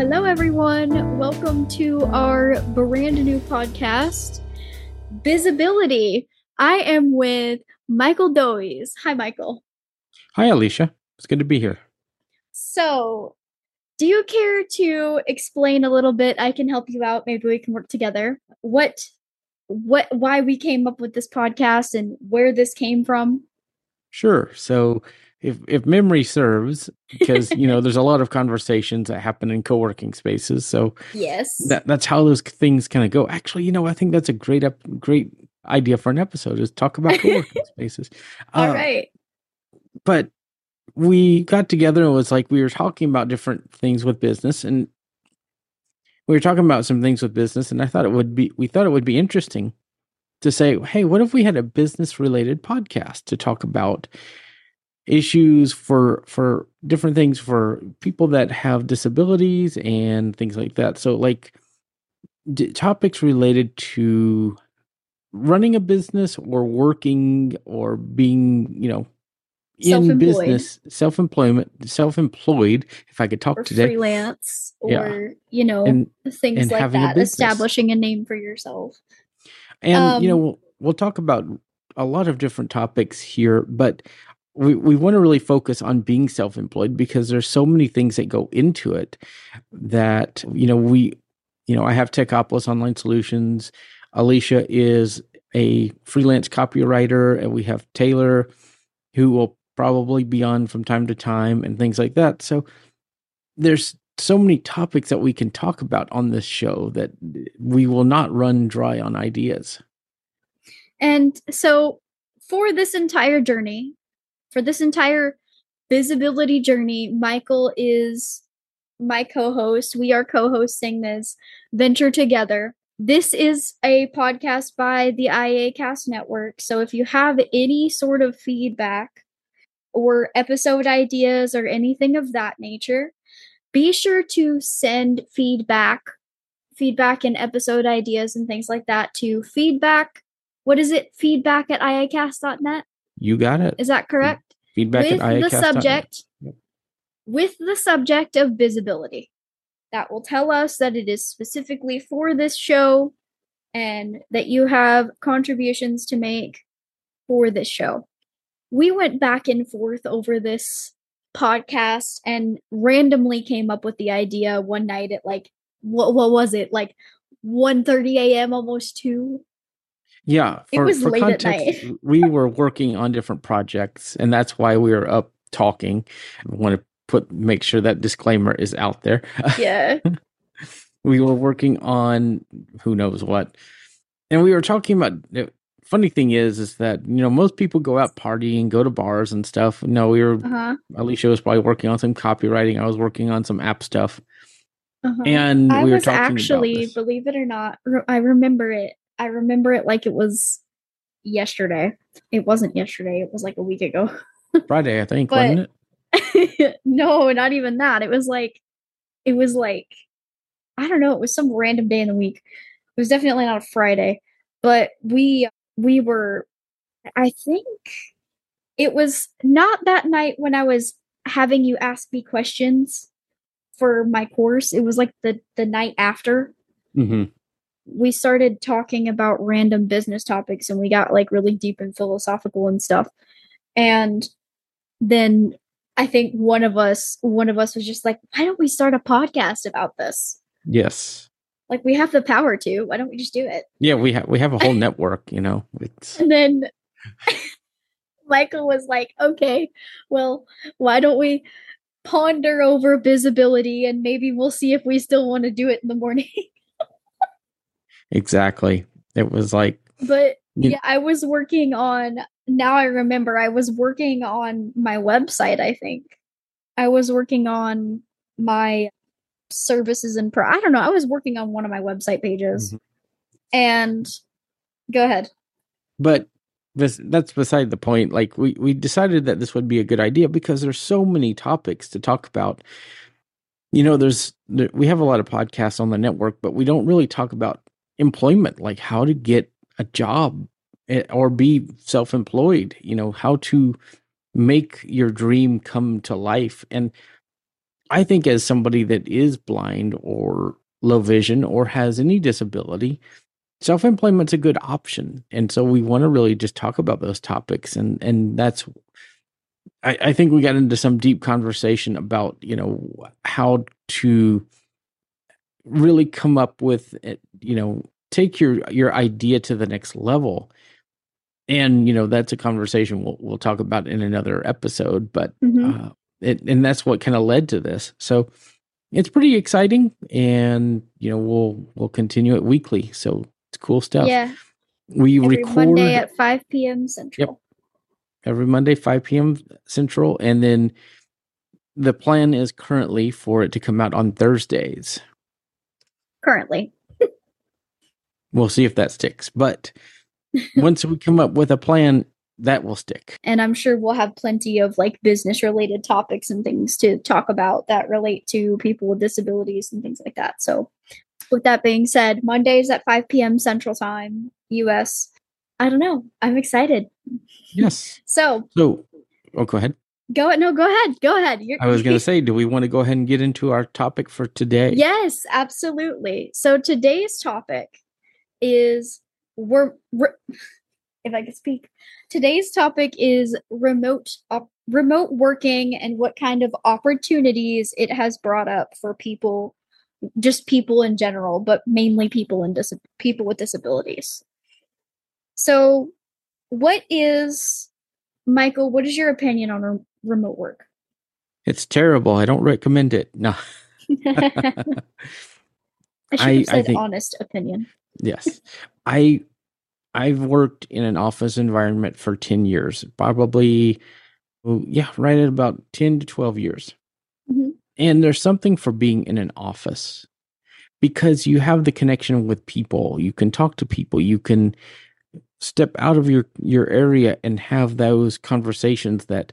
hello everyone. Welcome to our brand new podcast, Bizibility. I am with Michael Doise. Hi, Michael. Hi, Alicia. It's good to be here. So, do you care to explain a little bit? I can help you out. Maybe we can work together. What, what, why we came up with this podcast and where this came from? Sure. So, if if memory serves, because you know there's a lot of conversations that happen in co-working spaces, so yes, that that's how those things kind of go. Actually, you know, I think that's a great up, great idea for an episode is talk about co-working spaces. All uh, right. But we got together and it was like we were talking about different things with business and we were talking about some things with business and I thought it would be we thought it would be interesting to say, hey, what if we had a business related podcast to talk about issues for for different things for people that have disabilities and things like that. So like d- topics related to running a business or working or being, you know, in business, self-employment, self-employed, if I could talk or today. Freelance or, yeah. you know, and, things and like that, a establishing a name for yourself. And, um, you know, we'll, we'll talk about a lot of different topics here, but we, we want to really focus on being self-employed because there's so many things that go into it that you know we you know i have techopolis online solutions. Alicia is a freelance copywriter and we have taylor who will probably be on from time to time and things like that. So there's so many topics that we can talk about on this show that we will not run dry on ideas. And so for this entire journey for this entire Bizibility journey, Michael is my co host. We are co hosting this venture together. This is a podcast by the IA Cast Network. So if you have any sort of feedback or episode ideas or anything of that nature, be sure to send feedback, feedback and episode ideas and things like that to feedback. What is it? Feedback at iacast.net? You got it. Is that correct? Feedback with the subject yep. with the subject of Bizibility. That will tell us that it is specifically for this show and that you have contributions to make for this show. We went back and forth over this podcast and randomly came up with the idea one night at like what what was it? Like 1 30 a.m. almost 2 yeah, for, it was for late context, at night. we were working on different projects, and that's why we were up talking. I want to put make sure that disclaimer is out there. Yeah, we were working on who knows what, and we were talking about. The funny thing is, is that you know most people go out partying, go to bars and stuff. No, we were. Uh-huh. Alicia was probably working on some copywriting. I was working on some app stuff. Uh-huh. And I we were was actually, believe it or not, I remember it. I remember it like it was yesterday. It wasn't yesterday. It was like a week ago. Friday, I think, but, wasn't it? no, not even that. It was like, it was like, I don't know. It was some random day in the week. It was definitely not a Friday, but we we were. I think it was not that night when I was having you ask me questions for my course. It was like the the night after. Mm-hmm we started talking about random business topics and we got like really deep and philosophical and stuff. And then I think one of us one of us was just like, why don't we start a podcast about this? Yes. Like we have the power to. Why don't we just do it? Yeah, we have we have a whole network, you know. It's And then Michael was like, "Okay, well, why don't we ponder over visibility and maybe we'll see if we still want to do it in the morning." Exactly. It was like But yeah, I was working on now I remember I was working on my website, I think. I was working on my services and pro I don't know, I was working on one of my website pages. Mm-hmm. And go ahead. But this that's beside the point. Like we we decided that this would be a good idea because there's so many topics to talk about. You know, there's there, we have a lot of podcasts on the network, but we don't really talk about employment, like how to get a job eh, or be self employed, you know, how to make your dream come to life. And I think as somebody that is blind or low vision or has any disability, self employment's a good option. And so we want to really just talk about those topics. And and that's I, I think we got into some deep conversation about, you know, how to really come up with it, you know, take your your idea to the next level. And you know, that's a conversation we'll we'll talk about in another episode, but Mhm. uh it, and that's what kind of led to this. So it's pretty exciting and you know, we'll we'll continue it weekly. So it's cool stuff. Yeah. We Every record Monday at 5 p.m. Central. yep. every Monday, 5 p.m. Central. And then the plan is currently for it to come out on Thursdays. Currently. We'll see if that sticks. But once we come up with a plan, that will stick. And I'm sure we'll have plenty of like business related topics and things to talk about that relate to people with disabilities and things like that. So, with that being said, Mondays at 5 p.m. Central Time, US. I don't know. I'm excited. Yes. So, So, oh, go ahead. Go no, go ahead. Go ahead. You're, I was going to say, do we want to go ahead and get into our topic for today? Yes, absolutely. So today's topic is we're, re- if I could speak. Today's topic is remote op- remote working and what kind of opportunities it has brought up for people just people in general, but mainly people in dis- people with disabilities. So, what is Michael, what is your opinion on re- remote work? It's terrible. I don't recommend it. No. I should I- have said think- honest opinion. yes. I I've worked in an office environment for 10 years. Probably oh, yeah, right at about 10 to 12 years. Mhm. And there's something for being in an office because you have the connection with people. You can talk to people. You can step out of your your area and have those conversations that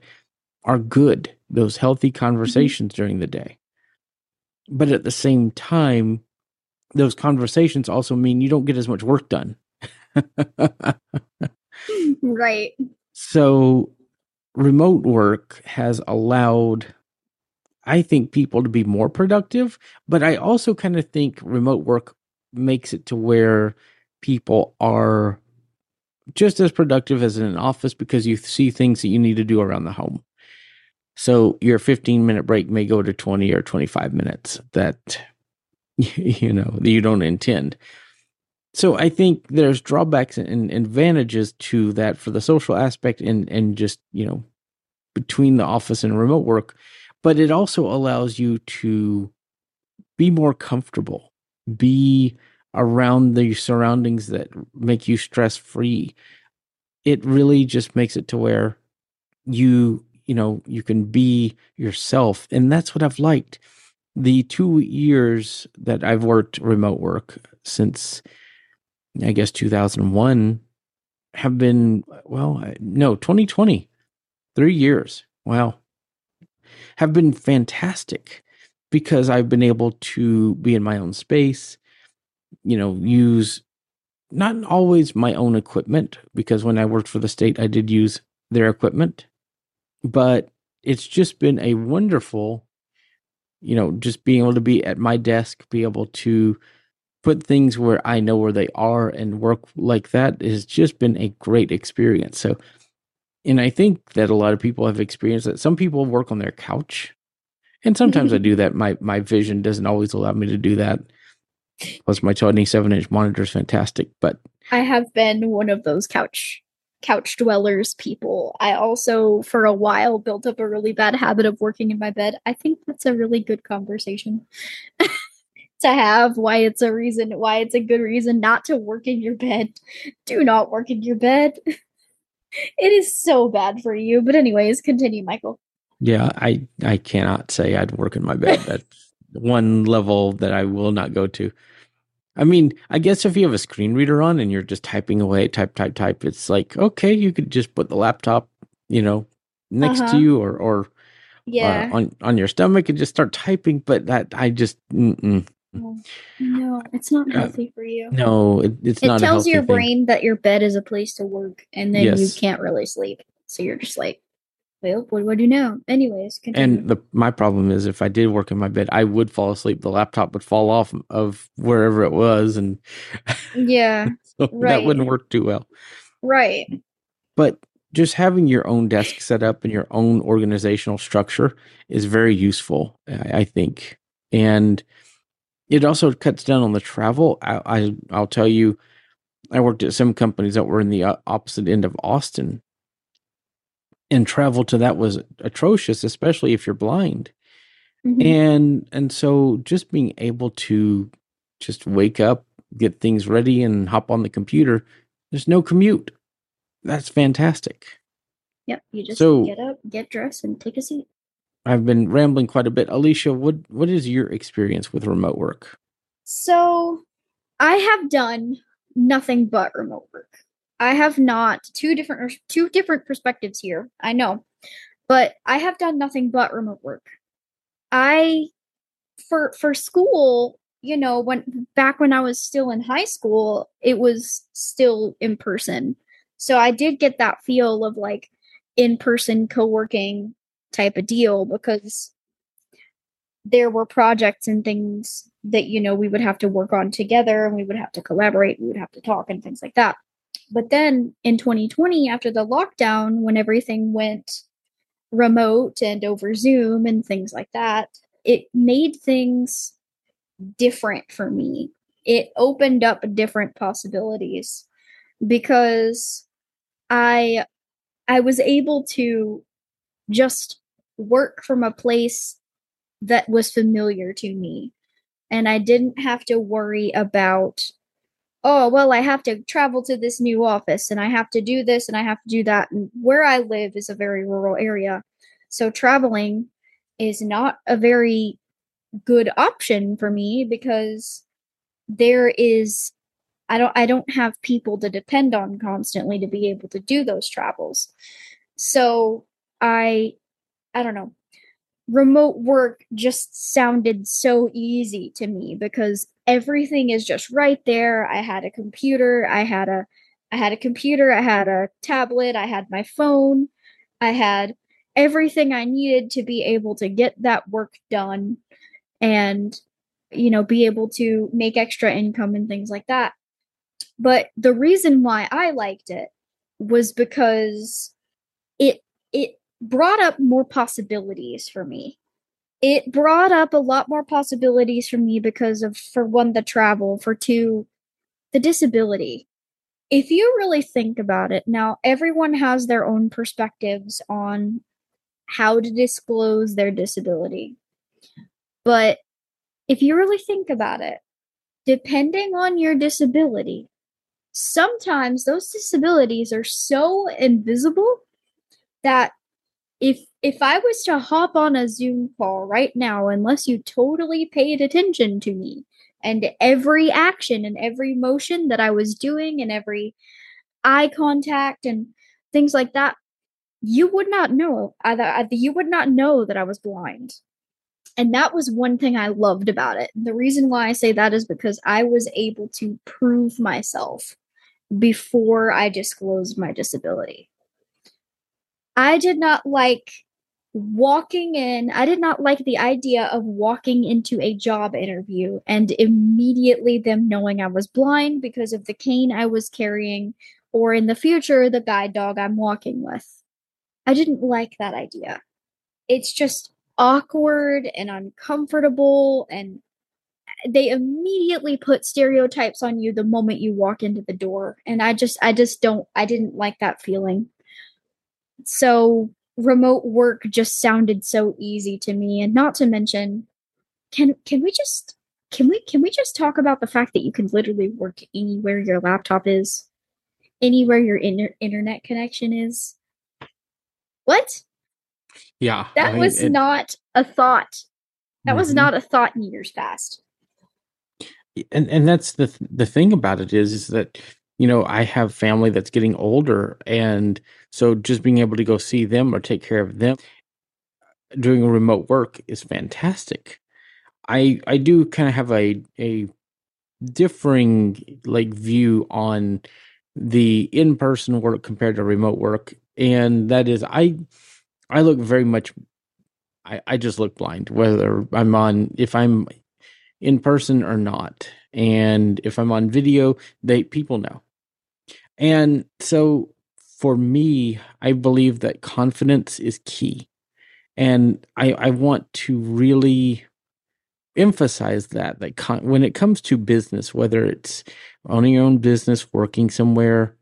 are good, those healthy mm-hmm. conversations during the day. But at the same time, those conversations also mean you don't get as much work done. Right. so remote work has allowed i think people to be more productive but i also kind of think remote work makes it to where people are just as productive as in an office because you see things that you need to do around the home so your 15 minute break may go to 20 or 25 minutes that you know that you don't intend so I think there's drawbacks and advantages to that for the social aspect and and just you know between the office and remote work, but it also allows you to be more comfortable, be around the surroundings that make you stress free. It really just makes it to where you you know you can be yourself, and that's what I've liked. The two years that I've worked remote work since I guess 2001 have been well no 2020 3 years wow have been fantastic because I've been able to be in my own space you know use not always my own equipment because when I worked for the state I did use their equipment but it's just been a wonderful you know just being able to be at my desk be able to put things where I know where they are and work like that has just been a great experience. So, and I think that a lot of people have experienced that. Some people work on their couch, and sometimes I mm-hmm. do that. My my vision doesn't always allow me to do that. Plus, my 27 inch monitor is fantastic, but I have been one of those couch couch dwellers people. I also for a while built up a really bad habit of working in my bed. I think that's a really good conversation to have why it's a reason why it's a good reason not to work in your bed. Do not work in your bed. It is so bad for you. But anyways, continue, Michael. yeah, I I cannot say I'd work in my bed. That's one level that I will not go to. I mean, I guess if you have a screen reader on and you're just typing away, type, type, type, it's like okay, you could just put the laptop, you know, next Uh-huh. to you or or Yeah. uh, on on your stomach and just start typing. But that I just mm-mm. no, it's not Uh, healthy for you. no, it, it's it not. a tells your thing. brain that your bed is a place to work and then you can't really sleep. So you're just like Well, what do I do now? Anyways, continue. And the my problem is if I did work in my bed, I would fall asleep. The laptop would fall off of wherever it was, and yeah, so right. that wouldn't work too well. right. But just having your own desk set up and your own organizational structure is very useful, I, I think, and it also cuts down on the travel. I, I I'll tell you, I worked at some companies that were in the opposite end of Austin, and travel to that was atrocious, especially if you're blind. Mhm. And and so just being able to just wake up, get things ready, and hop on the computer. There's no commute. That's fantastic. Yep. You just So- get up, get dressed, and take a seat. I've been rambling quite a bit. Alicia, what what is your experience with remote work? So, I have done nothing but remote work. I have not two different two different perspectives here. I know, but I have done nothing but remote work. I for for school, you know, when back when I was still in high school, it was still in person. So I did get that feel of like in-person co-working type of deal because there were projects and things that you know we would have to work on together and we would have to collaborate we would have to talk and things like that but then in 2020 after the lockdown when everything went remote and over zoom and things like that it made things different for me. It opened up different possibilities because i i was able to just work from a place that was familiar to me. And I didn't have to worry about oh well I have to travel to this new office and I have to do this and I have to do that. And where I live is a very rural area. So traveling is not a very good option for me because there is I don't I don't have people to depend on constantly to be able to do those travels. So I I don't know remote work just sounded so easy to me because everything is just right there. I had a computer, I had a I had a computer, I had a tablet, I had my phone, I had everything I needed to be able to get that work done and you know be able to make extra income and things like that. But the reason why I liked it was because brought up more possibilities for me. It brought up a lot more possibilities for me because of, for one, the travel, for two, the disability. If you really think about it, now everyone has their own perspectives on how to disclose their disability. But if you really think about it, depending on your disability, sometimes those disabilities are so invisible that if if I was to hop on a Zoom call right now, unless you totally paid attention to me and every action and every motion that I was doing and every eye contact and things like that, you would not know either you would not know that I was blind. And that was one thing I loved about it. The reason why I say that is because I was able to prove myself before I disclosed my disability. I did not like walking in, I did not like the idea of walking into a job interview and immediately them knowing I was blind because of the cane I was carrying, or in the future, the guide dog I'm walking with. I didn't like that idea. It's just awkward and uncomfortable, and they immediately put stereotypes on you the moment you walk into the door. And I just, I just don't, I didn't like that feeling so remote work just sounded so easy to me. And not to mention can can we just can we can we just talk about the fact that you can literally work anywhere your laptop is? Anywhere your inter- internet connection is? What? Yeah, that I- was it- not a thought. That was Mhm. not a thought in years past. And and that's the th- the thing about it is is that you know I have family that's getting older, and so just being able to go see them or take care of them doing remote work is fantastic. I I do kind of have a a differing like view on the in person work compared to remote work, and that is I I look very much I, I just look blind whether I'm on if I'm in person or not. And if I'm on video, they people know. And so for me, I believe that confidence is key. And I, I want to really emphasize that that con- when it comes to business, whether it's owning your own business, working somewhere,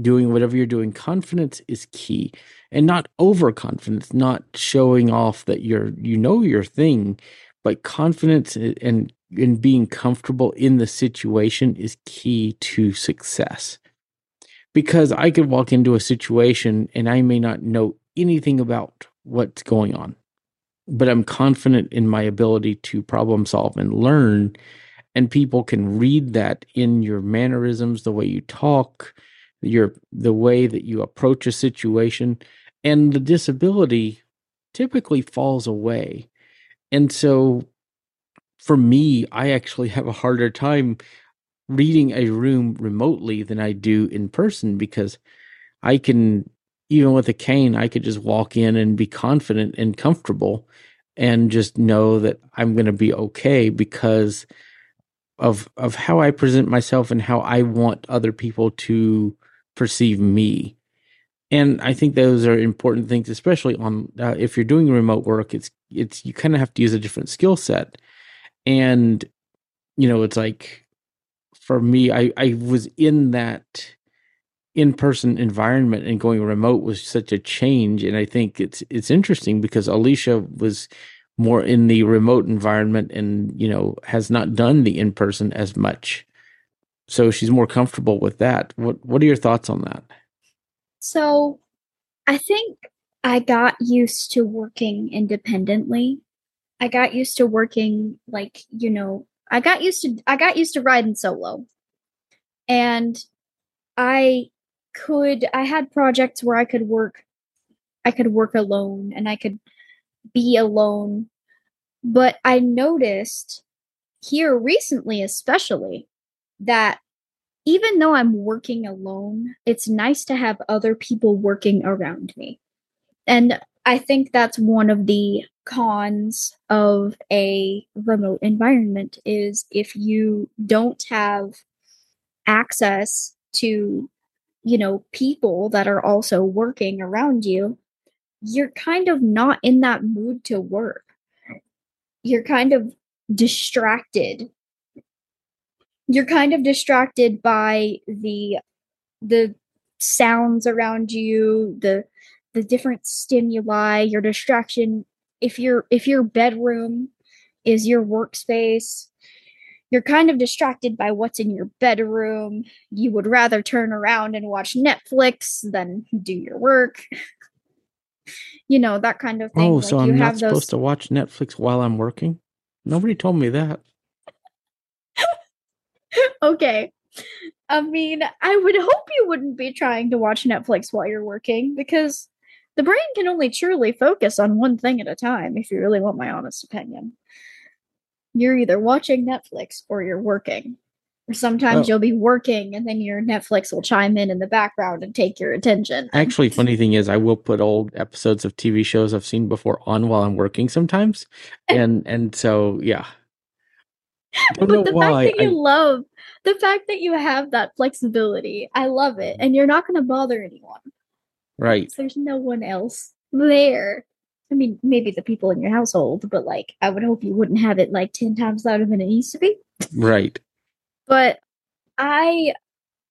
doing whatever you're doing, confidence is key, and not overconfidence, not showing off that you're you know your thing, but confidence and and being comfortable in the situation is key to success. Because I could walk into a situation and I may not know anything about what's going on but I'm confident in my ability to problem solve and learn. And people can read that in your mannerisms, the way you talk, your the way that you approach a situation, and the disability typically falls away. And so for me, I actually have a harder time reading a room remotely than I do in person because I can even with a cane, I could just walk in and be confident and comfortable and just know that I'm going to be okay because of of how I present myself and how I want other people to perceive me. And I think those are important things, especially on uh, if you're doing remote work. It's it's you kind of have to use a different skill set, and you know it's like for me, I I was in that in-person environment and going remote was such a change and i think it's it's interesting because alicia was more in the remote environment and you know has not done the in-person as much. So she's more comfortable with that. What what are your thoughts on that? So i think i got used to working independently. I got used to working like you know i got used to i got used to riding solo and i could I had projects where I could work I could work alone and I could be alone. But I noticed here recently especially that even though I'm working alone, it's nice to have other people working around me. And I think that's one of the cons of a remote environment is if you don't have access to you know, people that are also working around you, you're kind of not in that mood to work. You're kind of distracted. You're kind of distracted by the the sounds around you, the the different stimuli, your distraction. If your if your bedroom is your workspace, you're kind of distracted by what's in your bedroom. You would rather turn around and watch Netflix than do your work. you know, that kind of thing. Oh, like so I'm not supposed those... to watch Netflix while I'm working? Nobody told me that. okay. I mean, I would hope you wouldn't be trying to watch Netflix while you're working because the brain can only truly focus on one thing at a time, if you really want my honest opinion you're either watching Netflix or you're working. Or sometimes you'll be working and then your Netflix will chime in in the background and take your attention. Actually, funny thing is, I will put old episodes of TV shows I've seen before on while I'm working sometimes, and and so yeah. but the fact that you I, love the fact that you have that flexibility, I love it, and you're not going to bother anyone. Right. There's no one else there. I mean, maybe the people in your household, but like, I would hope you wouldn't have it like 10 times louder than it needs to be. Right. But I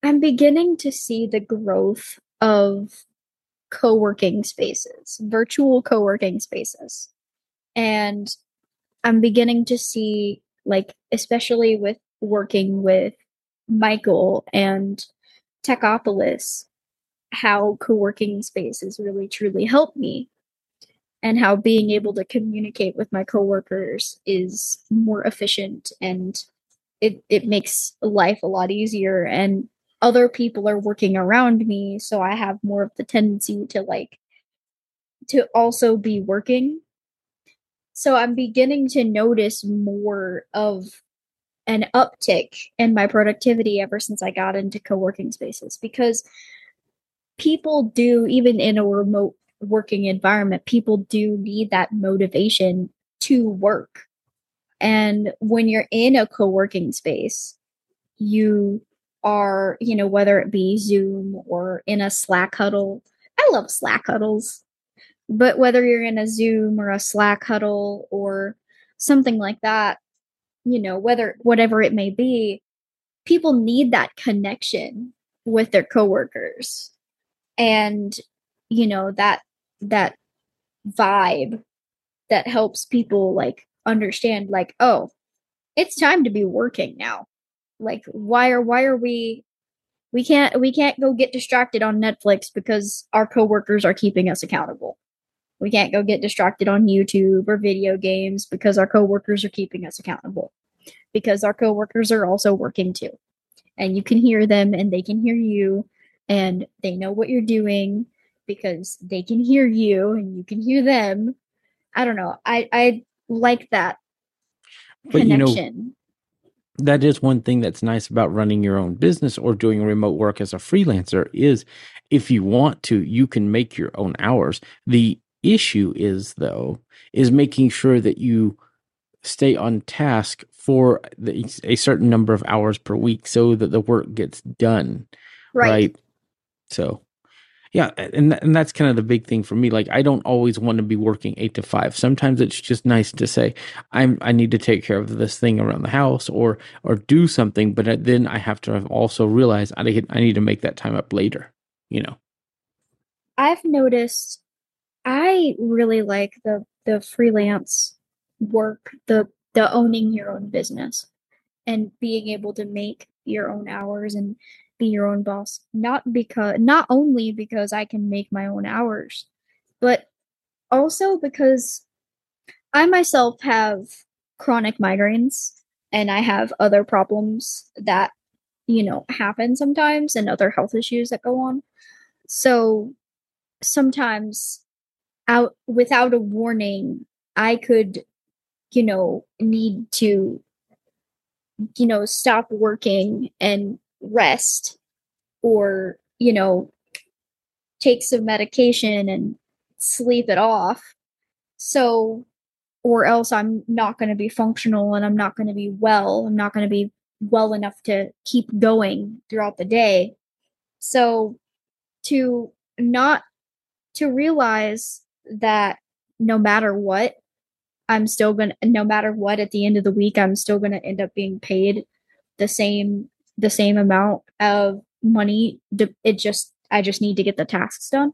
I'm beginning to see the growth of co-working spaces, virtual co-working spaces. And I'm beginning to see like especially with working with Michael and Techopolis how co-working spaces really truly help me. And how being able to communicate with my coworkers is more efficient and it it makes life a lot easier. And other people are working around me so i have more of the tendency to like to also be working. So i'm beginning to notice more of an uptick in my productivity ever since i got into co-working spaces because people do even in a remote working environment, people do need that motivation to work. And when you're in a co working space, you are, you know, whether it be Zoom or in a Slack huddle. I love Slack huddles. But whether you're in a Zoom or a Slack huddle or something like that, you know, whether whatever it may be, people need that connection with their coworkers. And you know, that that vibe that helps people like understand like, oh, it's time to be working now. Like why are why are we we can't we can't go get distracted on Netflix because our coworkers are keeping us accountable. We can't go get distracted on YouTube or video games because our coworkers are keeping us accountable. Because our coworkers are also working too. And you can hear them and they can hear you and they know what you're doing because they can hear you and you can hear them. I don't know. I I like that but connection. You know, that is one thing that's nice about running your own business or doing remote work as a freelancer is if you want to, you can make your own hours. The issue is though is making sure that you stay on task for the, a certain number of hours per week so that the work gets done right, right? So yeah and and that's kind of the big thing for me like i don't always want to be working 8 to 5 sometimes it's just nice to say i'm i need to take care of this thing around the house or or do something but uh, then i have to also realize i need, I need to make that time up later you know? I've noticed I really like the the freelance work, the the owning your own business and being able to make your own hours and be your own boss. Not because not only because I can make my own hours, but also because I myself have chronic migraines and I have other problems that you know happen sometimes and other health issues that go on. So sometimes out without a warning i could you know need to you know stop working and rest or you know take some medication and sleep it off. So or else i'm not going to be functional and i'm not going to be well. I'm not going to be well enough to keep going throughout the day. So to not to realize that no matter what, I'm still going to no matter what at the end of the week I'm still going to end up being paid the same the same amount of money it just I just need to get the tasks done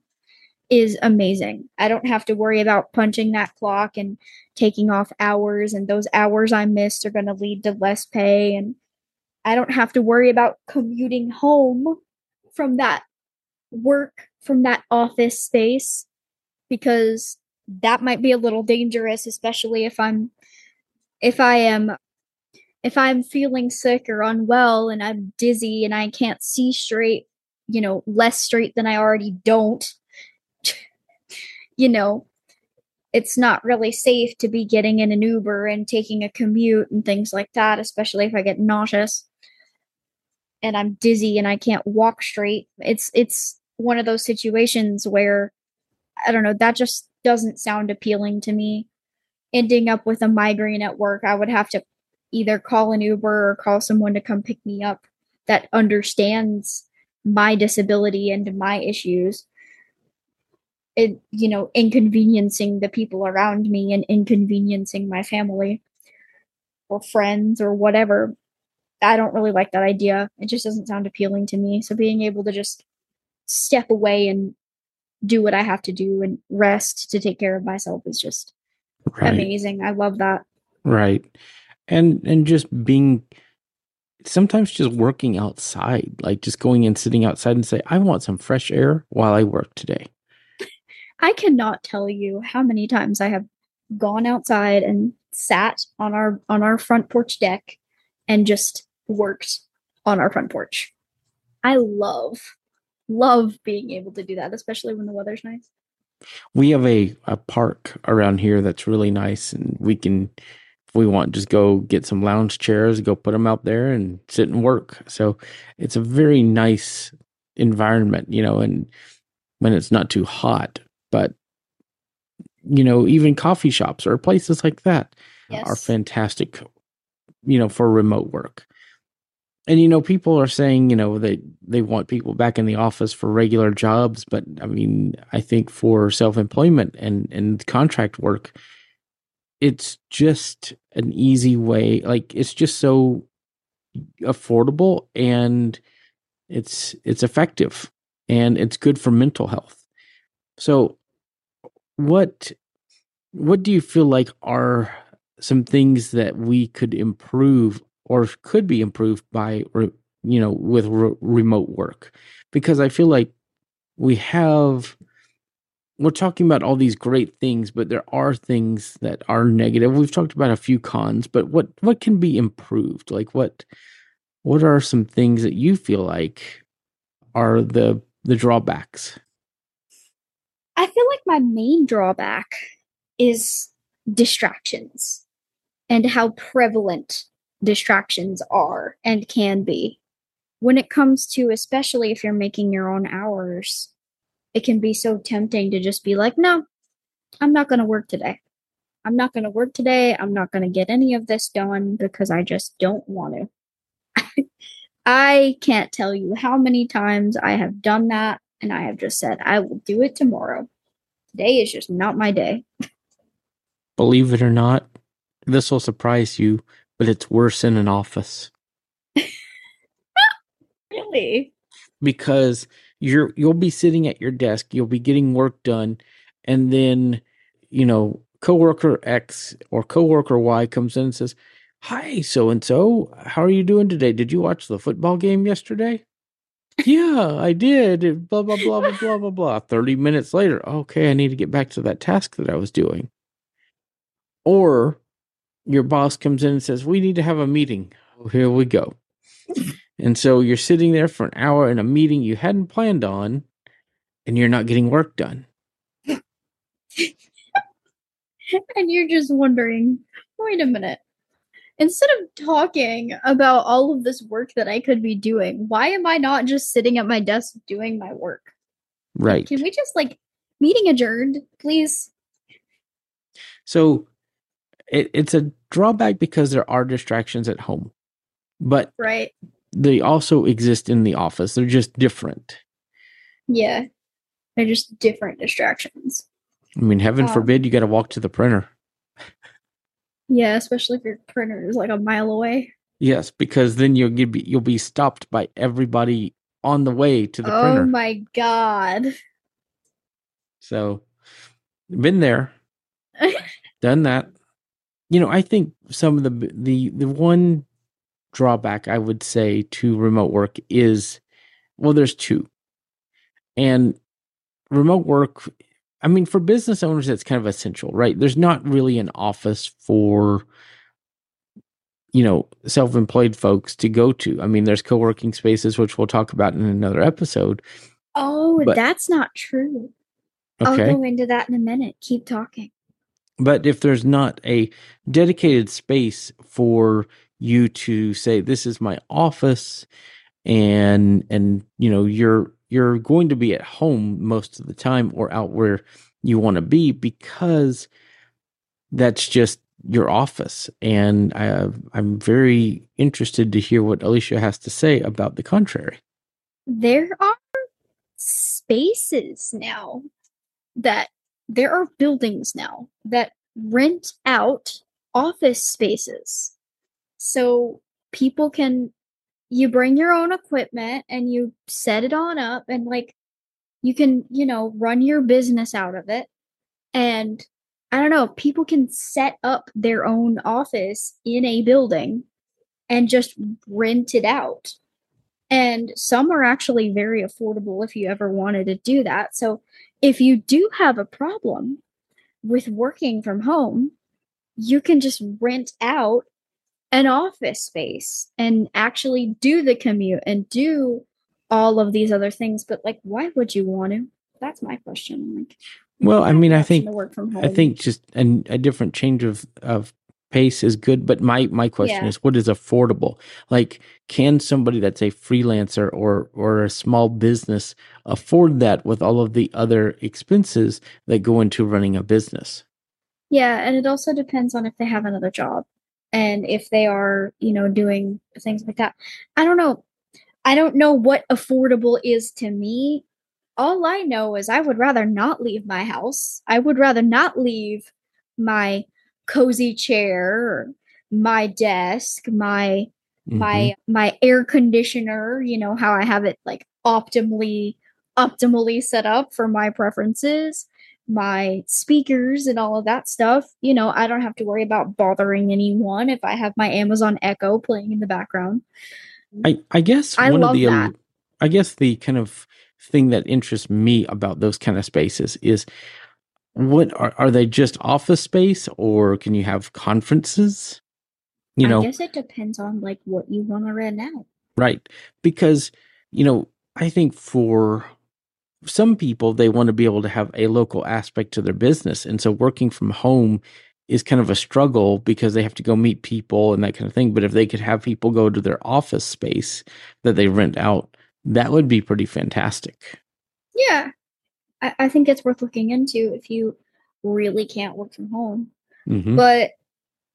is amazing. I don't have to worry about punching that clock and taking off hours and those hours I missed are going to lead to less pay and I don't have to worry about commuting home from that work from that office space because that might be a little dangerous, especially if I'm if I am if I'm feeling sick or unwell and I'm dizzy and I can't see straight, you know, less straight than I already don't, you know, it's not really safe to be getting in an Uber and taking a commute and things like that, especially if I get nauseous and I'm dizzy and I can't walk straight. It's it's one of those situations where I don't know, that just doesn't sound appealing to me. Ending up with a migraine at work, I would have to either call an Uber or call someone to come pick me up that understands my disability and my issues. It, you know, inconveniencing the people around me and inconveniencing my family or friends or whatever. I don't really like that idea. It just doesn't sound appealing to me. So being able to just step away and do what I have to do and rest to take care of myself is just right. amazing. I love that. Right. And and just being sometimes just working outside, like just going and sitting outside and say, I want some fresh air while I work today. I cannot tell you how many times I have gone outside and sat on our on our front porch deck and just worked on our front porch. I love love being able to do that, especially when the weather's nice. We have a, a park around here that's really nice, and we can, we want, just go get some lounge chairs, go put them out there and sit and work. So it's a very nice environment, you know, and when it's not too hot. but you know, even coffee shops or places like that Yes. are fantastic, you know, for remote work. And you know, people are saying, you know, they they want people back in the office for regular jobs, but I mean, I think for self-employment and and contract work, it's just an easy way. Like it's just so affordable and it's it's effective and it's good for mental health. So what what do you feel like are some things that we could improve or could be improved by you know with re- remote work because i feel like we have we're talking about all these great things but there are things that are negative. We've talked about a few cons but what what can be improved? Like what what are some things that you feel like are the the drawbacks? I feel like my main drawback is distractions and how prevalent distractions are and can be. When it comes to, especially if you're making your own hours, it can be so tempting to just be like, no, I'm not going to work today. I'm not going to work today. I'm not going to get any of this done because I just don't want to. I can't tell you how many times I have done that and I have just said, I will do it tomorrow. Today is just not my day. believe it or not this will surprise you but it's worse in an office Really? because you're you'll be sitting at your desk you'll be getting work done and then you know coworker x or coworker y comes in and says hi so and so how are you doing today? Did you watch the football game yesterday? Yeah i did blah blah blah blah blah blah blah. 30 minutes later okay i need to get back to that task that i was doing. Or your boss comes in and says we need to have a meeting. Oh, here we go and so you're sitting there for an hour in a meeting you hadn't planned on, and you're not getting work done. and you're just wondering, wait a minute. Instead of talking about all of this work that I could be doing, why am I not just sitting at my desk doing my work? Right. Can we just like meeting adjourned, please? So it, it's a drawback because there are distractions at home, but Right. They also exist in the office. They're just different. Yeah. They're just different distractions. I mean, heaven Um, forbid you got to walk to the printer. Yeah, especially if your printer is like a mile away. Yes, because then you'll be, you'll be stopped by everybody on the way to the oh printer. Oh my god. So, been there, done that. You know, I think some of the the the one drawback I would say to remote work is well, there's two, and remote work. I mean, for business owners, that's kind of essential, right? There's not really an office for you know self-employed folks to go to. I mean, there's co-working spaces, which we'll talk about in another episode. Oh, But- that's not true. Okay. I'll go into that in a minute. Keep talking. But if there's not a dedicated space for you to say this is my office and and you know you're you're going to be at home most of the time or out where you want to be because that's just your office and I, i'm very interested to hear what alicia has to say about the contrary There are spaces now that there are buildings now that rent out office spaces. So people can you bring your own equipment and you set it on up and like you can, you know, run your business out of it. And I don't know, people can set up their own office in a building and just rent it out. And some are actually very affordable if you ever wanted to do that. So if you do have a problem with working from home, you can just rent out an office space and actually do the commute and do all of these other things. But like, why would you want to? That's my question. Like, well i mean i think work from home. I think just a, a different change of of space is good, but my my question Yeah. is what is affordable? Like can somebody that's a freelancer or or a small business afford that with all of the other expenses that go into running a business? Yeah, and it also depends on if they have another job and if they are, you know, doing things like that. I don't know. I don't know what affordable is to me. All I know is I would rather not leave my house. I would rather not leave my cozy chair, my desk, my Mhm. my my air conditioner, you know, how I have it like optimally optimally set up for my preferences, my speakers and all of that stuff. You know, I don't have to worry about bothering anyone if I have my Amazon Echo playing in the background. I, I guess I one of the um, that. I guess the kind of thing that interests me about those kind of spaces is what are are they just office space or can you have conferences? You know, I guess it depends on like what you want to rent out. right? Because you know, I think for some people they want to be able to have a local aspect to their business, and so working from home is kind of a struggle because they have to go meet people and that kind of thing. But if they could have people go to their office space that they rent out, that would be pretty fantastic. Yeah. I, I think it's worth looking into if you really can't work from home. hmm But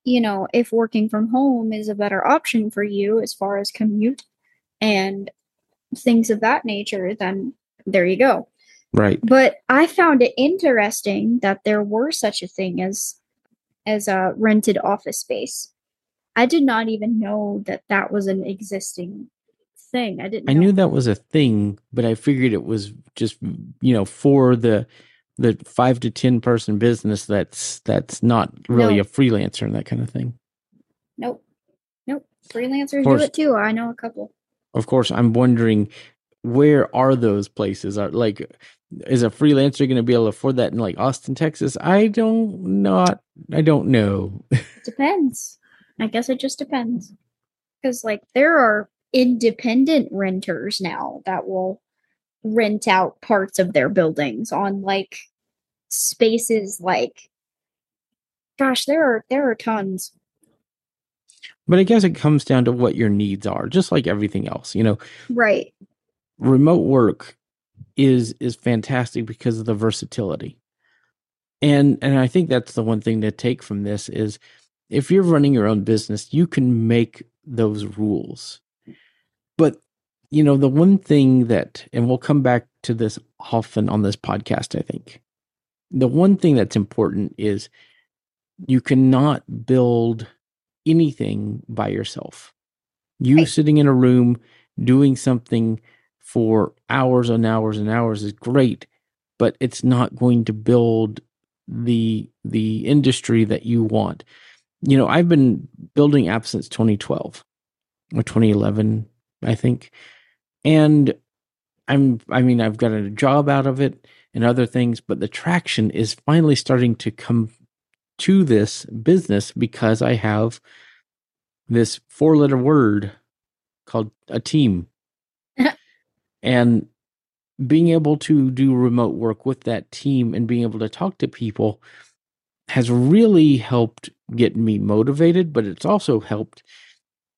you know, if working from home is a better option for you as far as commute and things of that nature, then there you go. Right. But I found it interesting that there were such a thing as as a rented office space. I did not even know that that was an existing thing. I didn't. I know. knew that was a thing, but I figured it was just you know for the the five to ten person business that's that's not really No. a freelancer and that kind of thing. Nope. Nope. Freelancers do it too. I know a couple. Of course, I'm wondering where are those places? Are like is a freelancer going to be able to afford that in like Austin, Texas? I don't not I don't know. Depends. I guess it just depends. Because like there are independent renters now that will rent out parts of their buildings on like spaces like gosh, there are there are tons. but I guess it comes down to what your needs are, just like everything else. You know, Right. Remote work is is fantastic because of the versatility. And and I think that's the one thing to take from this is if you're running your own business, you can make those rules. But you know, the one thing that and we'll come back to this often on this podcast, I think. The one thing that's important is you cannot build anything by yourself. You sitting in a room doing something for hours and hours and hours is great, but it's not going to build the the industry that you want. You know, I've been building apps since 2012 or 2011, I think. And I'm I mean, I've got a job out of it and other things, but the traction is finally starting to come to this business because I have this four letter word called a team. And being able to do remote work with that team and being able to talk to people has really helped get me motivated, but it's also helped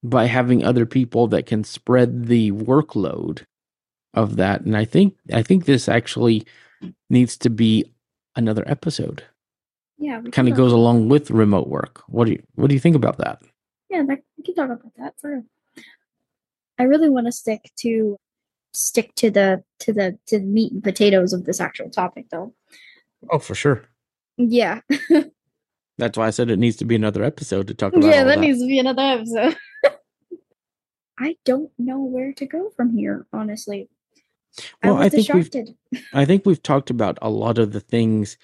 by having other people that can spread the workload of that. And I think I think this actually needs to be another episode. Yeah. Kind of goes along with remote work. What do you what do you think about that? Yeah, that, we can talk about that for. I really want to stick to stick to the to the to the meat and potatoes of this actual topic, though. Oh, for sure. Yeah, That's why I said it needs to be another episode to talk about. yeah, all that that needs to be another episode. I don't know where to go from here, honestly. Well, I I was think we've- I think we've talked about a lot of the things,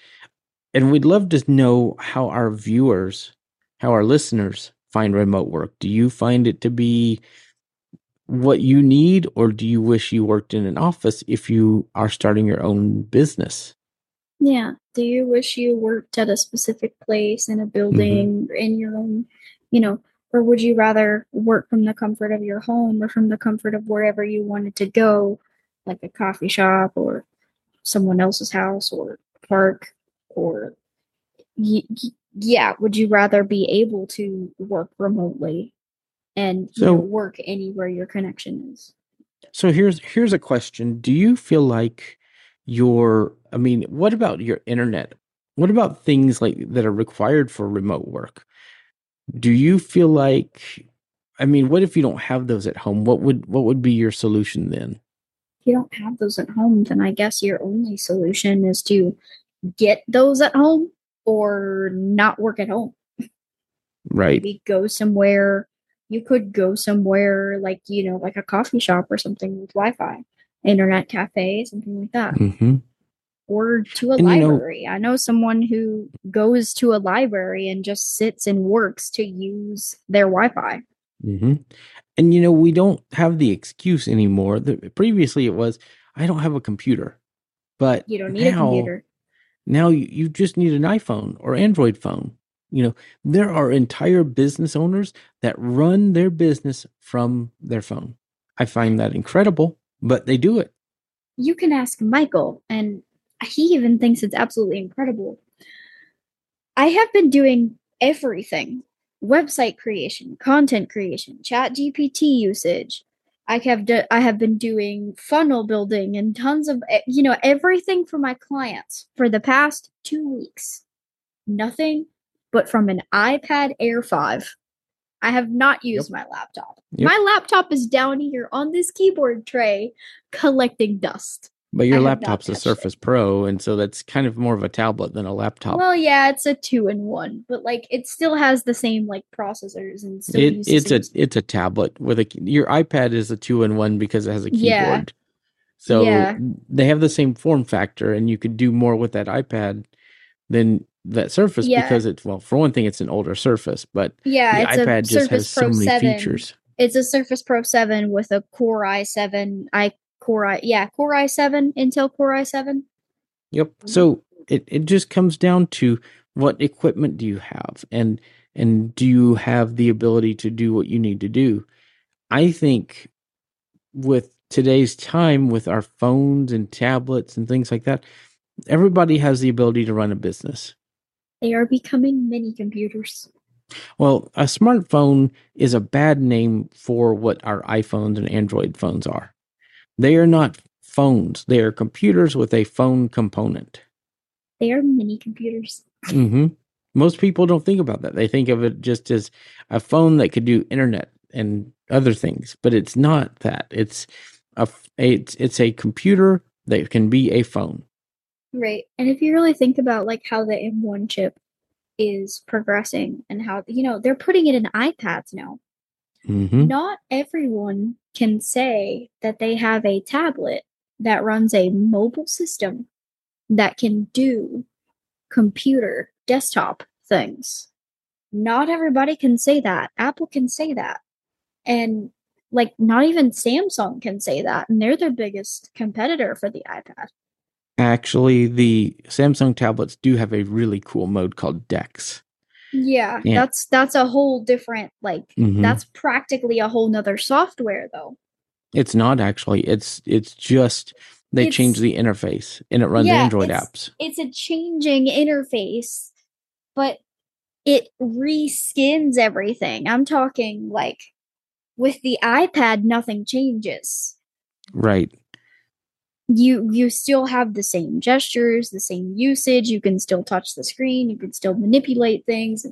and we'd love to know how our viewers, how our listeners find remote work. Do you find it to be what you need, or do you wish you worked in an office if you are starting your own business? Yeah. Do you wish you worked at a specific place in a mm-hmm. building or in your own, you know, or would you rather work from the comfort of your home or from the comfort of wherever you wanted to go, like a coffee shop or someone else's house or park or y- y- yeah, would you rather be able to work remotely and you So- know, work anywhere your connection is? So here's here's a question. Do you feel like your I mean, what about your internet? What about things like that are required for remote work? Do you feel like I mean, what if you don't have those at home? What would what would be your solution then? If you don't have those at home, then I guess your only solution is to get those at home or not work at home. Right. Maybe go somewhere. You could go somewhere like, you know, like a coffee shop or something with Wi Fi, internet cafe, something like that. hmm or to a And, you know- library. I know someone who goes to a library and just sits and works to use their Wi-Fi. hmm And you know, we don't have the excuse anymore. The, previously, it was I don't have a computer, but You don't need now, a computer. Now you, you just need an iPhone or Android phone. You know, there are entire business owners that run their business from their phone. I find that incredible, but they do it. You can ask Michael, and he even thinks it's absolutely incredible. I have been doing everything website creation, content creation, ChatGPT usage. I have do- I have been doing funnel building and tons of eh, you know everything for my clients for the past 2 weeks. Nothing but from an iPad Air 5. I have not used my laptop. Yep. My laptop is down here on this keyboard tray collecting dust. But your I laptop's a touched it. Surface Pro, and so that's kind of more of a tablet than a laptop. Well, yeah, it's a two in one, but like it still has the same like processors and still it, it's a it's a tablet with a your iPad is a two in one because it has a keyboard. Yeah. So Yeah. they have the same form factor, and you could do more with that iPad than that Surface Yeah. because it's well, for one thing, it's an older Surface, but yeah, the it's iPad a just Surface has so Pro many 7. features. It's a Surface Pro 7 with a Core i7, i Core i yeah, Core i7, Intel Core i7. Yep. Mm-hmm. So it, it just comes down to what equipment do you have and and do you have the ability to do what you need to do? I think with today's time with our phones and tablets and things like that, everybody has the ability to run a business. They are becoming mini computers. Well, a smartphone is a bad name for what our iPhones and Android phones are. They are not phones. They are computers with a phone component. They are mini computers. hmm Most people don't think about that. They think of it just as a phone that could do internet and other things, but it's not that. It's a it's it's a computer that can be a phone. Right. And if you really think about like how the M1 chip is progressing and how you know, they're putting it in iPads now. hmm Not everyone can say that they have a tablet that runs a mobile system that can do computer desktop things. Not everybody can say that. Apple can say that. And like not even Samsung can say that. And they're their biggest competitor for the iPad. Actually, the Samsung tablets do have a really cool mode called Dex. Yeah, Yeah. that's that's a whole different like Mhm. that's practically a whole nother software though. It's not actually. It's it's just they It's- changed the interface and it runs Yeah, Android it's- apps. It's a changing interface, but it reskins everything. I'm talking like with the iPad nothing changes. Right. You you still have the same gestures, the same usage, you can still touch the screen, you can still manipulate things.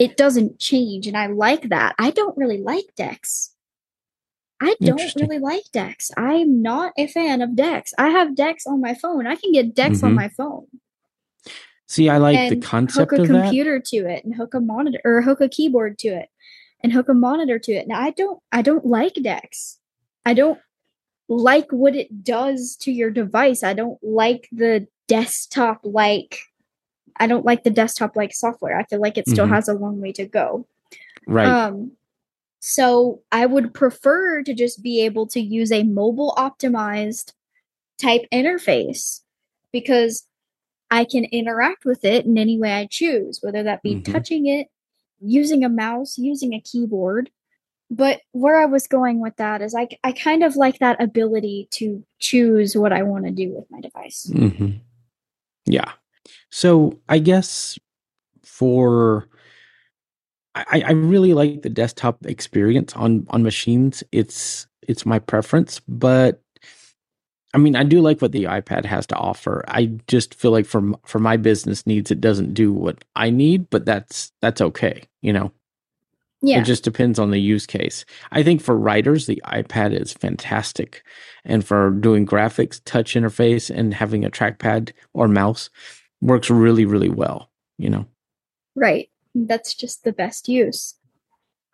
It doesn't change and I like that. I don't really like Dex. I don't really like Dex. I'm not a fan of Dex. I have Dex on my phone. I can get Dex on Mhm. my phone. See, I like the and concept hook a of that. computer to it and hook a monitor or hook a keyboard to it and hook a monitor to it. Now I don't I don't like Dex. I don't like what it does to your device. I don't like the desktop like I don't like the desktop like software. I feel like it still Mhm. has a long way to go. Right. Um, so I would prefer to just be able to use a mobile optimized type interface because I can interact with it in any way I choose, whether that be Mhm. touching it, using a mouse, using a keyboard. But where I was going with that is I, I kind of like that ability to choose what I want to do with my device. hmm Yeah. So I guess for I, I really like the desktop experience on on machines. It's it's my preference, but I mean, I do like what the iPad has to offer. I just feel like for for my business needs, it doesn't do what I need, but that's that's okay, you know. Yeah. It just depends on the use case. I think for writers, the iPad is fantastic, and for doing graphics, touch interface, and having a trackpad or mouse works really, really well. You know. Right. That's just the best use.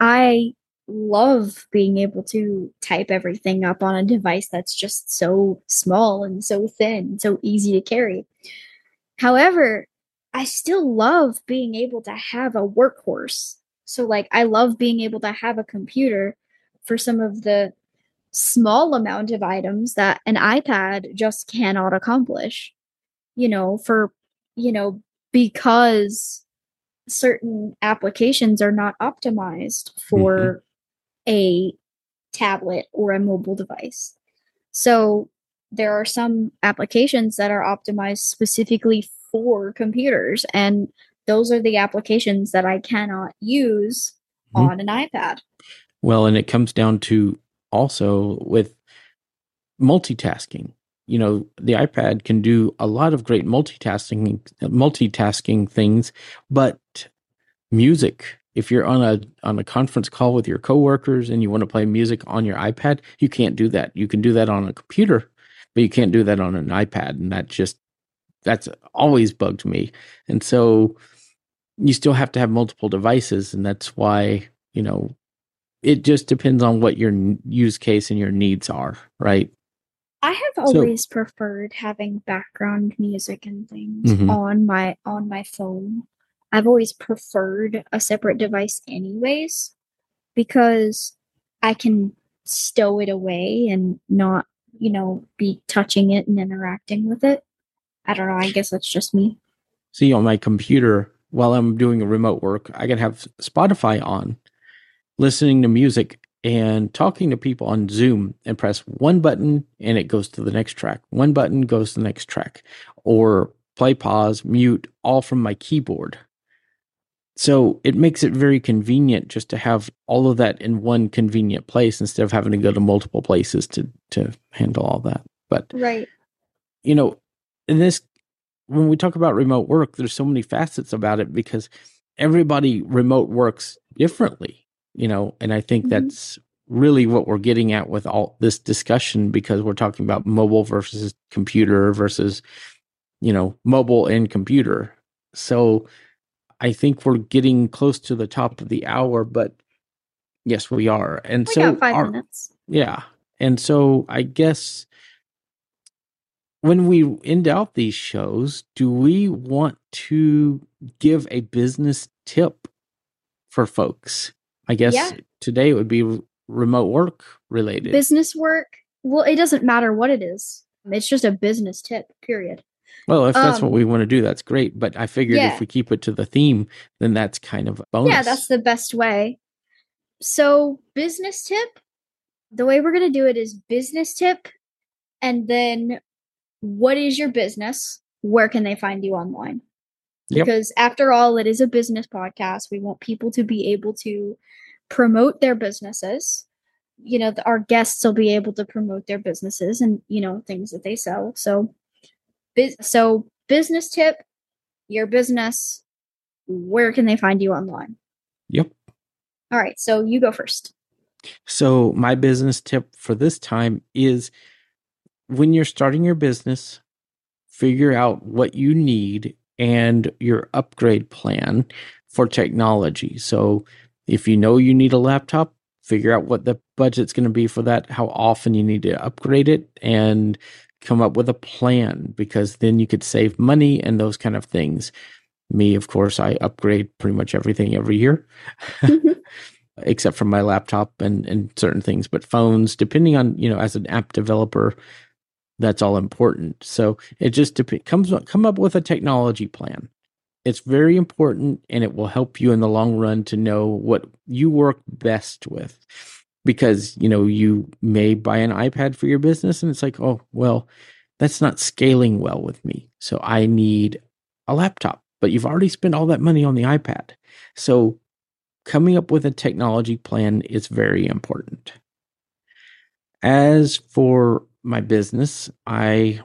I love being able to type everything up on a device that's just so small and so thin, so easy to carry. However, I still love being able to have a workhorse. So, like, I love being able to have a computer for some of the small amount of items that an iPad just cannot accomplish. You know, for, you know, because certain applications are not optimized for mm-hmm a tablet or a mobile device. So there are some applications that are optimized specifically for computers, and those are the applications that I cannot use mm-hmm. on an iPad. Well, and it comes down to also with multitasking. You know, the iPad can do a lot of great multitasking multitasking things, but music if you're on a on a conference call with your coworkers and you want to play music on your iPad, you can't do that. You can do that on a computer, but you can't do that on an iPad, and that just that's always bugged me. And so you still have to have multiple devices, and that's why you know it just depends on what your use case and your needs are, right? I have always so, preferred having background music and things mm-hmm. on my on my phone I've always preferred a separate device, anyways, because I can stow it away and not, you know, be touching it and interacting with it. I don't know. I guess that's just me. See, on my computer, while I'm doing a remote work, I can have Spotify on, listening to music and talking to people on Zoom and press one button and it goes to the next track. One button goes to the next track or play, pause, mute, all from my keyboard. So it makes it very convenient just to have all of that in one convenient place instead of having to go to multiple places to to handle all that. But right, you know, in this when we talk about remote work, there's so many facets about it because everybody remote works differently, you know, and I think mm-hmm. that's really what we're getting at with all this discussion because we're talking about mobile versus computer versus you know mobile and computer so I think we're getting close to the top of the hour, but yes, we are. And we so got five our, minutes. Yeah. And so I guess when we end out these shows, do we want to give a business tip for folks? I guess yeah. today it would be remote work related. Business work. Well, it doesn't matter what it is. It's just a business tip, period. Well, if that's um, what we want to do, that's great. But I figured yeah. if we keep it to the theme, then that's kind of a bonus. Yeah, that's the best way. So, business tip the way we're going to do it is business tip, and then what is your business? Where can they find you online? Yep. Because after all, it is a business podcast. We want people to be able to promote their businesses. You know, our guests will be able to promote their businesses and, you know, things that they sell. So, so, business tip your business, where can they find you online? Yep. All right. So, you go first. So, my business tip for this time is when you're starting your business, figure out what you need and your upgrade plan for technology. So, if you know you need a laptop, figure out what the budget's going to be for that, how often you need to upgrade it, and come up with a plan because then you could save money and those kind of things. Me, of course, I upgrade pretty much everything every year. Mm-hmm. except for my laptop and, and certain things but phones depending on you know as an app developer that's all important. So it just dep- comes come up with a technology plan. It's very important and it will help you in the long run to know what you work best with. Because you know you may buy an iPad for your business and it's like oh well that's not scaling well with me. So I need a laptop. But you've already spent all that money on the iPad. So coming up with a technology plan is very important. As for my business, I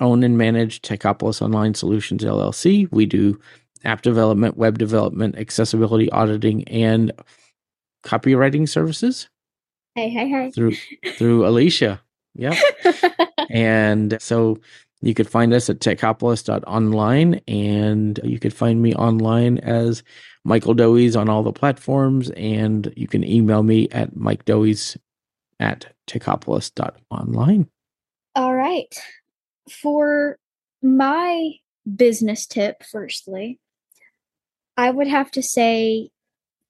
own and manage Techopolis Online Solutions LLC. We do app development, web development, accessibility auditing, and copywriting services. Hey, hey, hey. Through through Alicia. Yep. and so you could find us at techopolis.online and you could find me online as Michael Doise on all the platforms. And you can email me at Mike Doise at techopolis.online. All right. For my business tip, firstly, I would have to say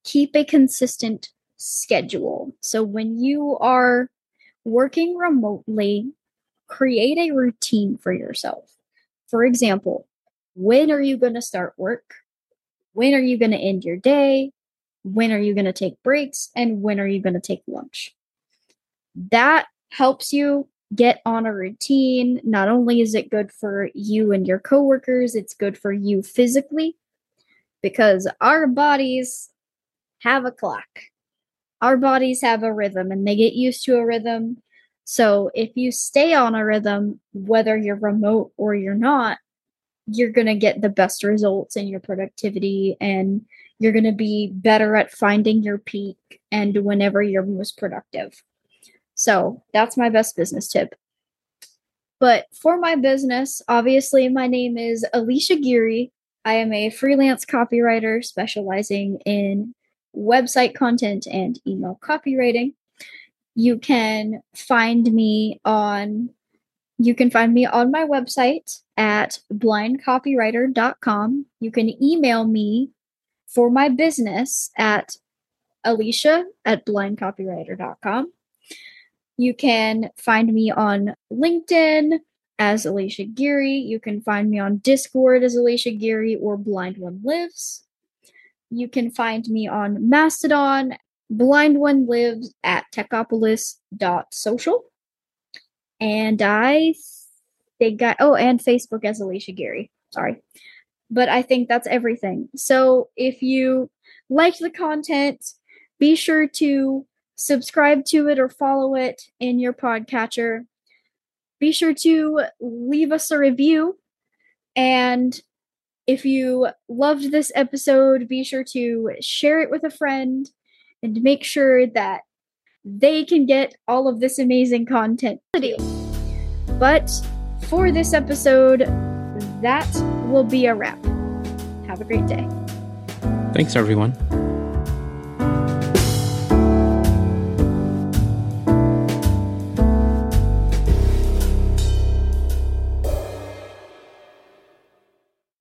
keep a consistent schedule. So when you are working remotely, create a routine for yourself. For example, when are you going to start work? When are you going to end your day? When are you going to take breaks? And when are you going to take lunch? That helps you get on a routine. Not only is it good for you and your coworkers, it's good for you physically because our bodies have a clock. Our bodies have a rhythm and they get used to a rhythm. So if you stay on a rhythm, whether you're remote or you're not, you're going to get the best results in your productivity and you're going to be better at finding your peak and whenever you're most productive. So that's my best business tip. But for my business, obviously, my name is Alicia Geary. I am a freelance copywriter specializing in website content and email copywriting. You can find me on you can find me on my website at blindcopywriter.com. You can email me for my business at alicia at blindcopywriter.com. You can find me on LinkedIn as Alicia Geary. You can find me on Discord as Alicia Geary or Blind One Lives. You can find me on Mastodon, Blind One Lives at techopolis.social. And I think I, oh, and Facebook as Alicia Geary. Sorry. But I think that's everything. So if you liked the content, be sure to subscribe to it or follow it in your podcatcher. Be sure to leave us a review. And if you loved this episode, be sure to share it with a friend and make sure that they can get all of this amazing content. But for this episode, that will be a wrap. Have a great day. Thanks, everyone.